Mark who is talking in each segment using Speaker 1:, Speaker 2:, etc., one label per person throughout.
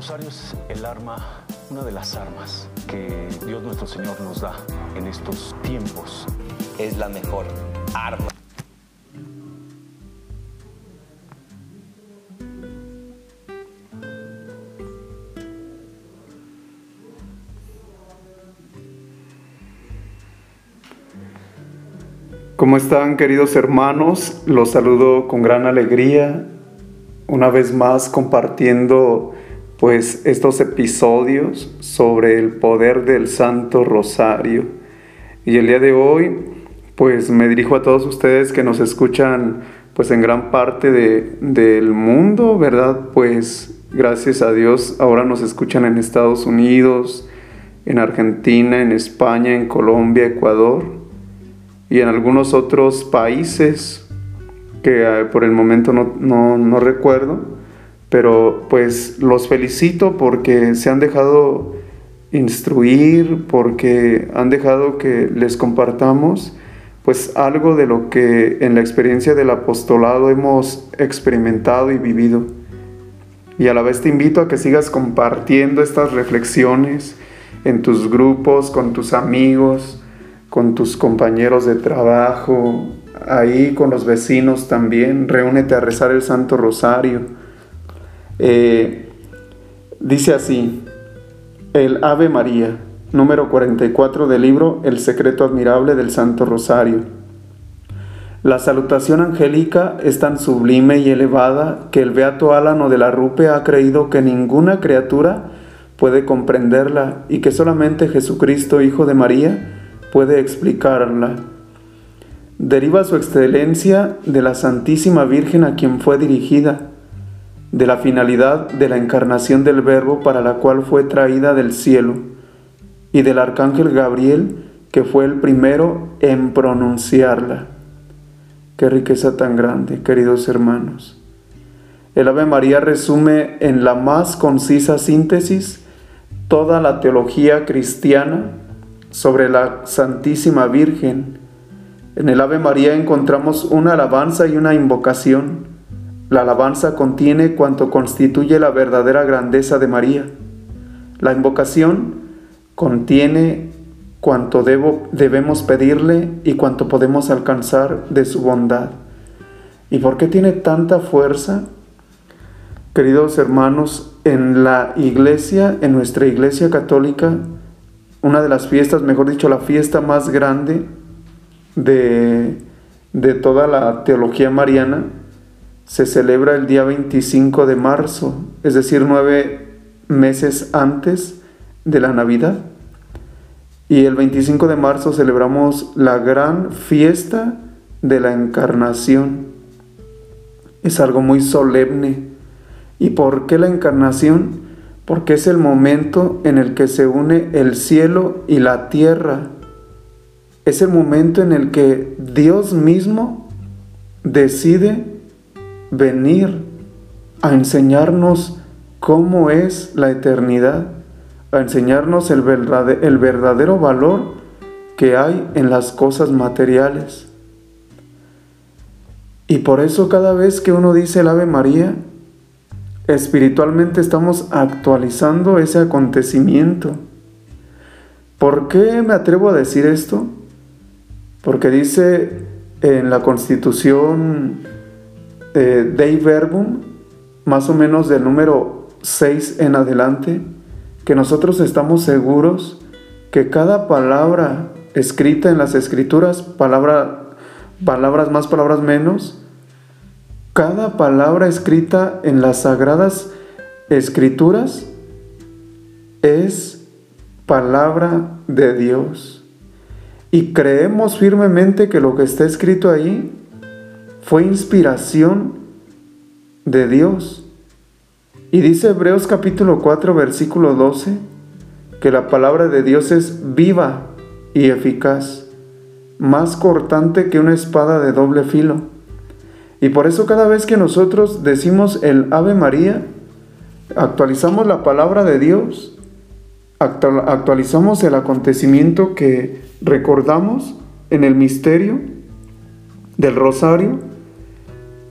Speaker 1: rosario es el arma, una de las armas que Dios nuestro Señor nos da en estos tiempos.
Speaker 2: Es la mejor arma.
Speaker 3: ¿Cómo están queridos hermanos? Los saludo con gran alegría, una vez más compartiendo pues estos episodios sobre el poder del Santo Rosario. Y el día de hoy pues me dirijo a todos ustedes que nos escuchan pues en gran parte de, del mundo, ¿verdad? Pues gracias a Dios ahora nos escuchan en Estados Unidos, en Argentina, en España, en Colombia, Ecuador y en algunos otros países que eh, por el momento no, recuerdo, pero pues los felicito porque se han dejado instruir, porque han dejado que les compartamos pues algo de lo que en la experiencia del apostolado hemos experimentado y vivido. Y a la vez te invito a que sigas compartiendo estas reflexiones en tus grupos, con tus amigos, con tus compañeros de trabajo, ahí con los vecinos también, reúnete a rezar el Santo Rosario. Eh, dice así, el Ave María, número 44 del libro El secreto admirable del Santo Rosario. La salutación angélica es tan sublime y elevada que el beato Álano de la Rupe ha creído que ninguna criatura puede comprenderla y que solamente Jesucristo, Hijo de María, puede explicarla. Deriva su excelencia de la Santísima Virgen a quien fue dirigida, de la finalidad de la encarnación del Verbo para la cual fue traída del cielo, y del Arcángel Gabriel que fue el primero en pronunciarla. Qué riqueza tan grande, queridos hermanos. El Ave María resume en la más concisa síntesis toda la teología cristiana sobre la Santísima Virgen. En el Ave María encontramos una alabanza y una invocación. La alabanza contiene cuanto constituye la verdadera grandeza de María. La invocación contiene cuanto debo, debemos pedirle y cuanto podemos alcanzar de su bondad. ¿Y por qué tiene tanta fuerza? Queridos hermanos, en la iglesia, en nuestra iglesia católica, una de las fiestas, mejor dicho, la fiesta más grande de, de toda la teología mariana, se celebra el día 25 de marzo, es decir, nueve meses antes de la Navidad. Y el 25 de marzo celebramos la gran fiesta de la encarnación. Es algo muy solemne. ¿Y por qué la encarnación? porque es el momento en el que se une el cielo y la tierra. Es el momento en el que Dios mismo decide venir a enseñarnos cómo es la eternidad, a enseñarnos el verdadero, valor que hay en las cosas materiales. Y por eso cada vez que uno dice el Ave María, espiritualmente estamos actualizando ese acontecimiento. ¿Por qué me atrevo a decir esto? Porque dice en la constitución eh, Dei Verbum, más o menos del número 6 en adelante, que nosotros estamos seguros que cada palabra escrita en las escrituras, palabra, palabras más, palabras menos, cada palabra escrita en las sagradas escrituras es palabra de Dios. Y creemos firmemente que lo que está escrito ahí fue inspiración de Dios. Y dice Hebreos capítulo 4 versículo 12 que la palabra de Dios es viva y eficaz, más cortante que una espada de doble filo y por eso cada vez que nosotros decimos el Ave María, actualizamos la palabra de Dios, actualizamos el acontecimiento que recordamos en el misterio del rosario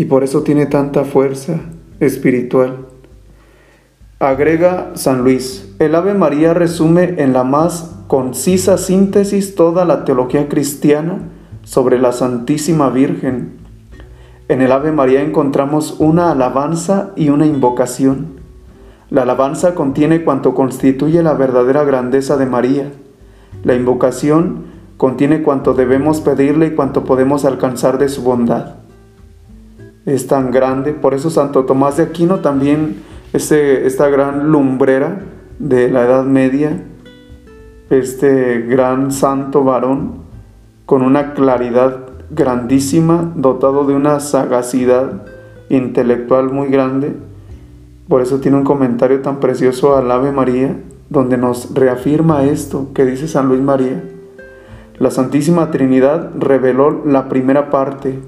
Speaker 3: y por eso tiene tanta fuerza espiritual. Agrega San Luis, el Ave María resume en la más concisa síntesis toda la teología cristiana sobre la Santísima Virgen. En el Ave María encontramos una alabanza y una invocación. La alabanza contiene cuanto constituye la verdadera grandeza de María. La invocación contiene cuanto debemos pedirle y cuanto podemos alcanzar de su bondad. Es tan grande, por eso Santo Tomás de Aquino también este, esta gran lumbrera de la Edad Media, este gran santo varón con una claridad grandísima, dotado de una sagacidad intelectual muy grande. Por eso tiene un comentario tan precioso al Ave María, donde nos reafirma esto que dice San Luis María. La Santísima Trinidad reveló la primera parte,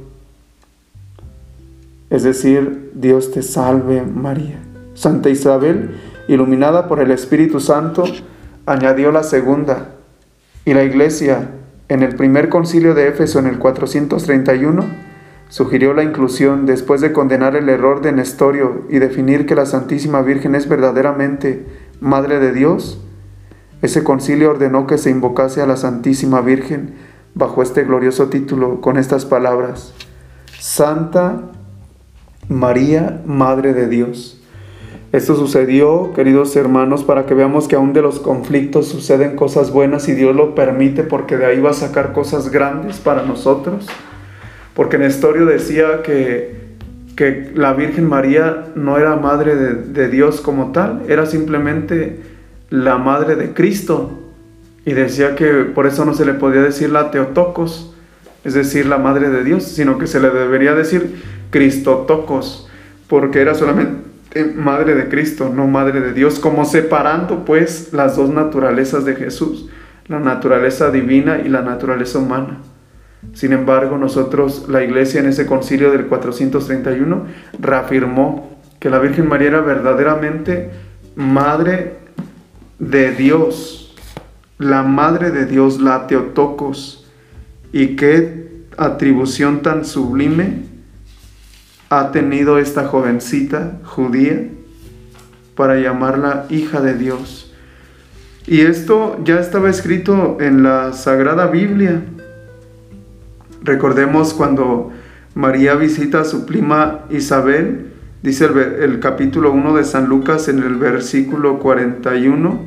Speaker 3: es decir, Dios te salve María. Santa Isabel, iluminada por el Espíritu Santo, añadió la segunda. Y la Iglesia, en el primer concilio de Éfeso en el 431, sugirió la inclusión después de condenar el error de Nestorio y definir que la Santísima Virgen es verdaderamente Madre de Dios. Ese concilio ordenó que se invocase a la Santísima Virgen bajo este glorioso título con estas palabras. Santa María, Madre de Dios. Esto sucedió, queridos hermanos, para que veamos que aún de los conflictos suceden cosas buenas y Dios lo permite porque de ahí va a sacar cosas grandes para nosotros. Porque Nestorio decía que, que la Virgen María no era madre de, de Dios como tal, era simplemente la madre de Cristo. Y decía que por eso no se le podía decir la Teotocos, es decir, la madre de Dios, sino que se le debería decir Cristotocos, porque era solamente madre de Cristo, no madre de Dios, como separando pues las dos naturalezas de Jesús, la naturaleza divina y la naturaleza humana. Sin embargo, nosotros, la iglesia en ese concilio del 431, reafirmó que la Virgen María era verdaderamente madre de Dios, la madre de Dios, la Teotocos, y qué atribución tan sublime ha tenido esta jovencita judía para llamarla hija de Dios. Y esto ya estaba escrito en la Sagrada Biblia. Recordemos cuando María visita a su prima Isabel, dice el, capítulo 1 de San Lucas en el versículo 41.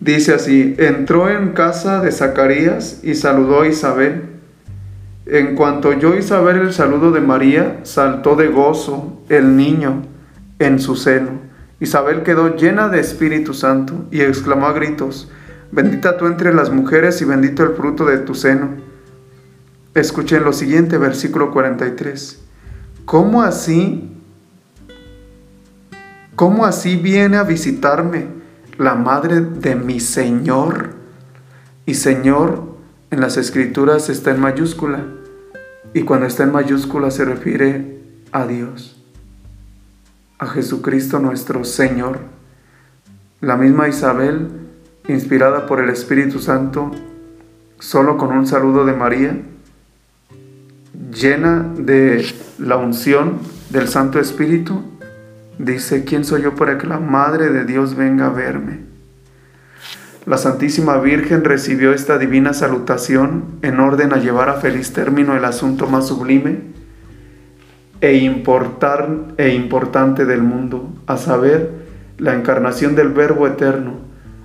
Speaker 3: Dice así, entró en casa de Zacarías y saludó a Isabel. En cuanto oyó Isabel el saludo de María, saltó de gozo el niño en su seno. Isabel quedó llena de Espíritu Santo y exclamó a gritos, Bendita tú entre las mujeres y bendito el fruto de tu seno. Escuchen lo siguiente, versículo 43. ¿Cómo así? ¿Cómo así viene a visitarme la madre de mi Señor? Y Señor en las escrituras está en mayúscula y cuando está en mayúscula se refiere a Dios, a Jesucristo nuestro Señor. La misma Isabel, inspirada por el Espíritu Santo, solo con un saludo de María, llena de la unción del Santo Espíritu, dice, ¿quién soy yo para que la Madre de Dios venga a verme? La Santísima Virgen recibió esta divina salutación en orden a llevar a feliz término el asunto más sublime e, importar, e importante del mundo, a saber, la encarnación del Verbo eterno,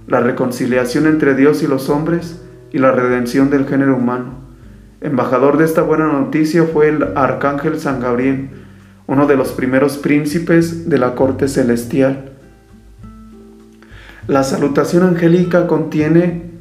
Speaker 3: la reconciliación entre Dios y los hombres y la redención del género humano. Embajador de esta buena noticia fue el arcángel San Gabriel, uno de los primeros príncipes de la corte celestial la salutación angélica contiene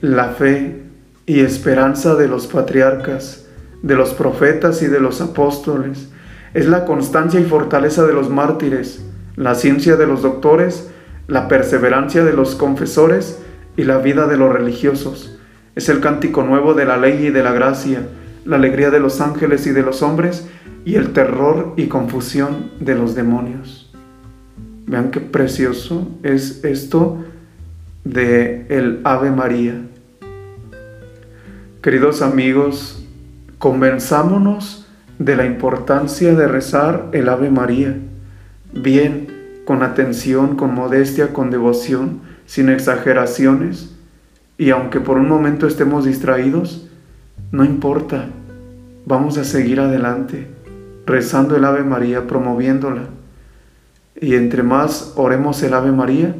Speaker 3: la fe y esperanza de los patriarcas, de los profetas y de los apóstoles. Es la constancia y fortaleza de los mártires, la ciencia de los doctores, la perseverancia de los confesores y la vida de los religiosos. Es el cántico nuevo de la ley y de la gracia, la alegría de los ángeles y de los hombres y el terror y confusión de los demonios. Vean qué precioso es esto de el Ave María. Queridos amigos, convenzámonos de la importancia de rezar el Ave María. Bien, con atención, con modestia, con devoción, sin exageraciones. Y aunque por un momento estemos distraídos, no importa, vamos a seguir adelante, rezando el Ave María, promoviéndola. Y entre más oremos el Ave María,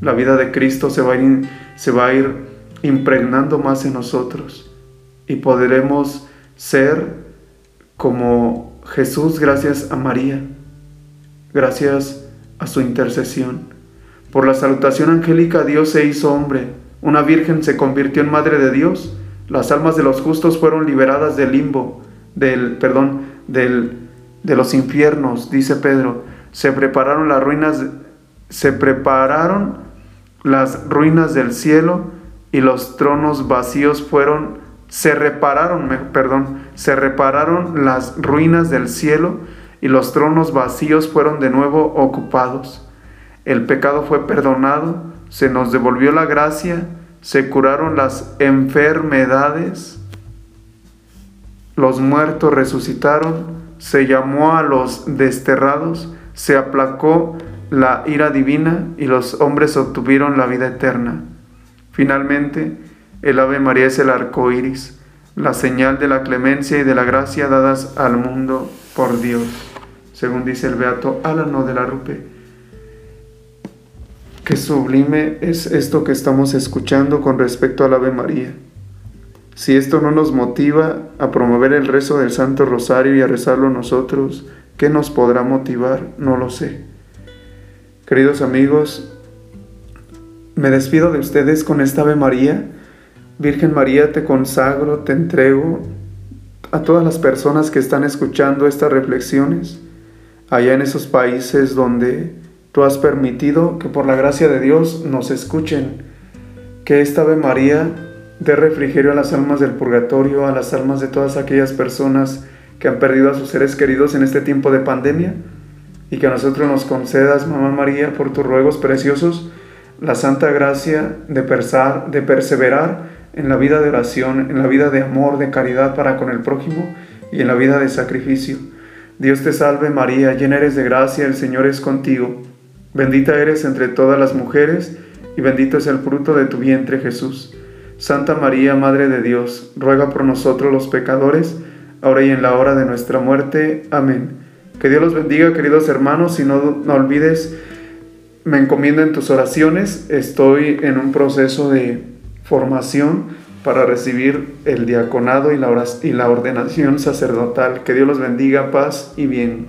Speaker 3: la vida de Cristo se va a ir, impregnando más en nosotros y podremos ser como Jesús gracias a María, gracias a su intercesión. Por la salutación angélica Dios se hizo hombre, una virgen se convirtió en madre de Dios, las almas de los justos fueron liberadas del limbo, del perdón, del de los infiernos, dice Pedro. Se prepararon las ruinas se prepararon las ruinas del cielo y los tronos vacíos fueron se repararon, perdón, se repararon las ruinas del cielo y los tronos vacíos fueron de nuevo ocupados. El pecado fue perdonado, se nos devolvió la gracia, se curaron las enfermedades, los muertos resucitaron, se llamó a los desterrados, se aplacó la ira divina y los hombres obtuvieron la vida eterna. Finalmente, el Ave María es el arco iris, la señal de la clemencia y de la gracia dadas al mundo por Dios, según dice el Beato Alano de la Rupe. Qué sublime es esto que estamos escuchando con respecto al Ave María. Si esto no nos motiva a promover el rezo del Santo Rosario y a rezarlo nosotros, ¿qué nos podrá motivar? No lo sé. Queridos amigos, me despido de ustedes con esta Ave María Virgen María, te consagro, te entrego a todas las personas que están escuchando estas reflexiones, allá en esos países donde tú has permitido que por la gracia de Dios nos escuchen, que esta Ave María dé refrigerio a las almas del purgatorio, a las almas de todas aquellas personas que han perdido a sus seres queridos en este tiempo de pandemia, y que a nosotros nos concedas, Mamá María, por tus ruegos preciosos, la santa gracia de, persar, de perseverar en la vida de oración, en la vida de amor, de caridad para con el prójimo y en la vida de sacrificio. Dios te salve María, llena eres de gracia, el Señor es contigo. Bendita eres entre todas las mujeres y bendito es el fruto de tu vientre Jesús. Santa María, Madre de Dios, ruega por nosotros los pecadores, ahora y en la hora de nuestra muerte. Amén. Que Dios los bendiga, queridos hermanos, y no, no olvides, me encomiendo en tus oraciones, estoy en un proceso de formación para recibir el diaconado y la, y la ordenación sacerdotal. Que Dios los bendiga, paz y bien.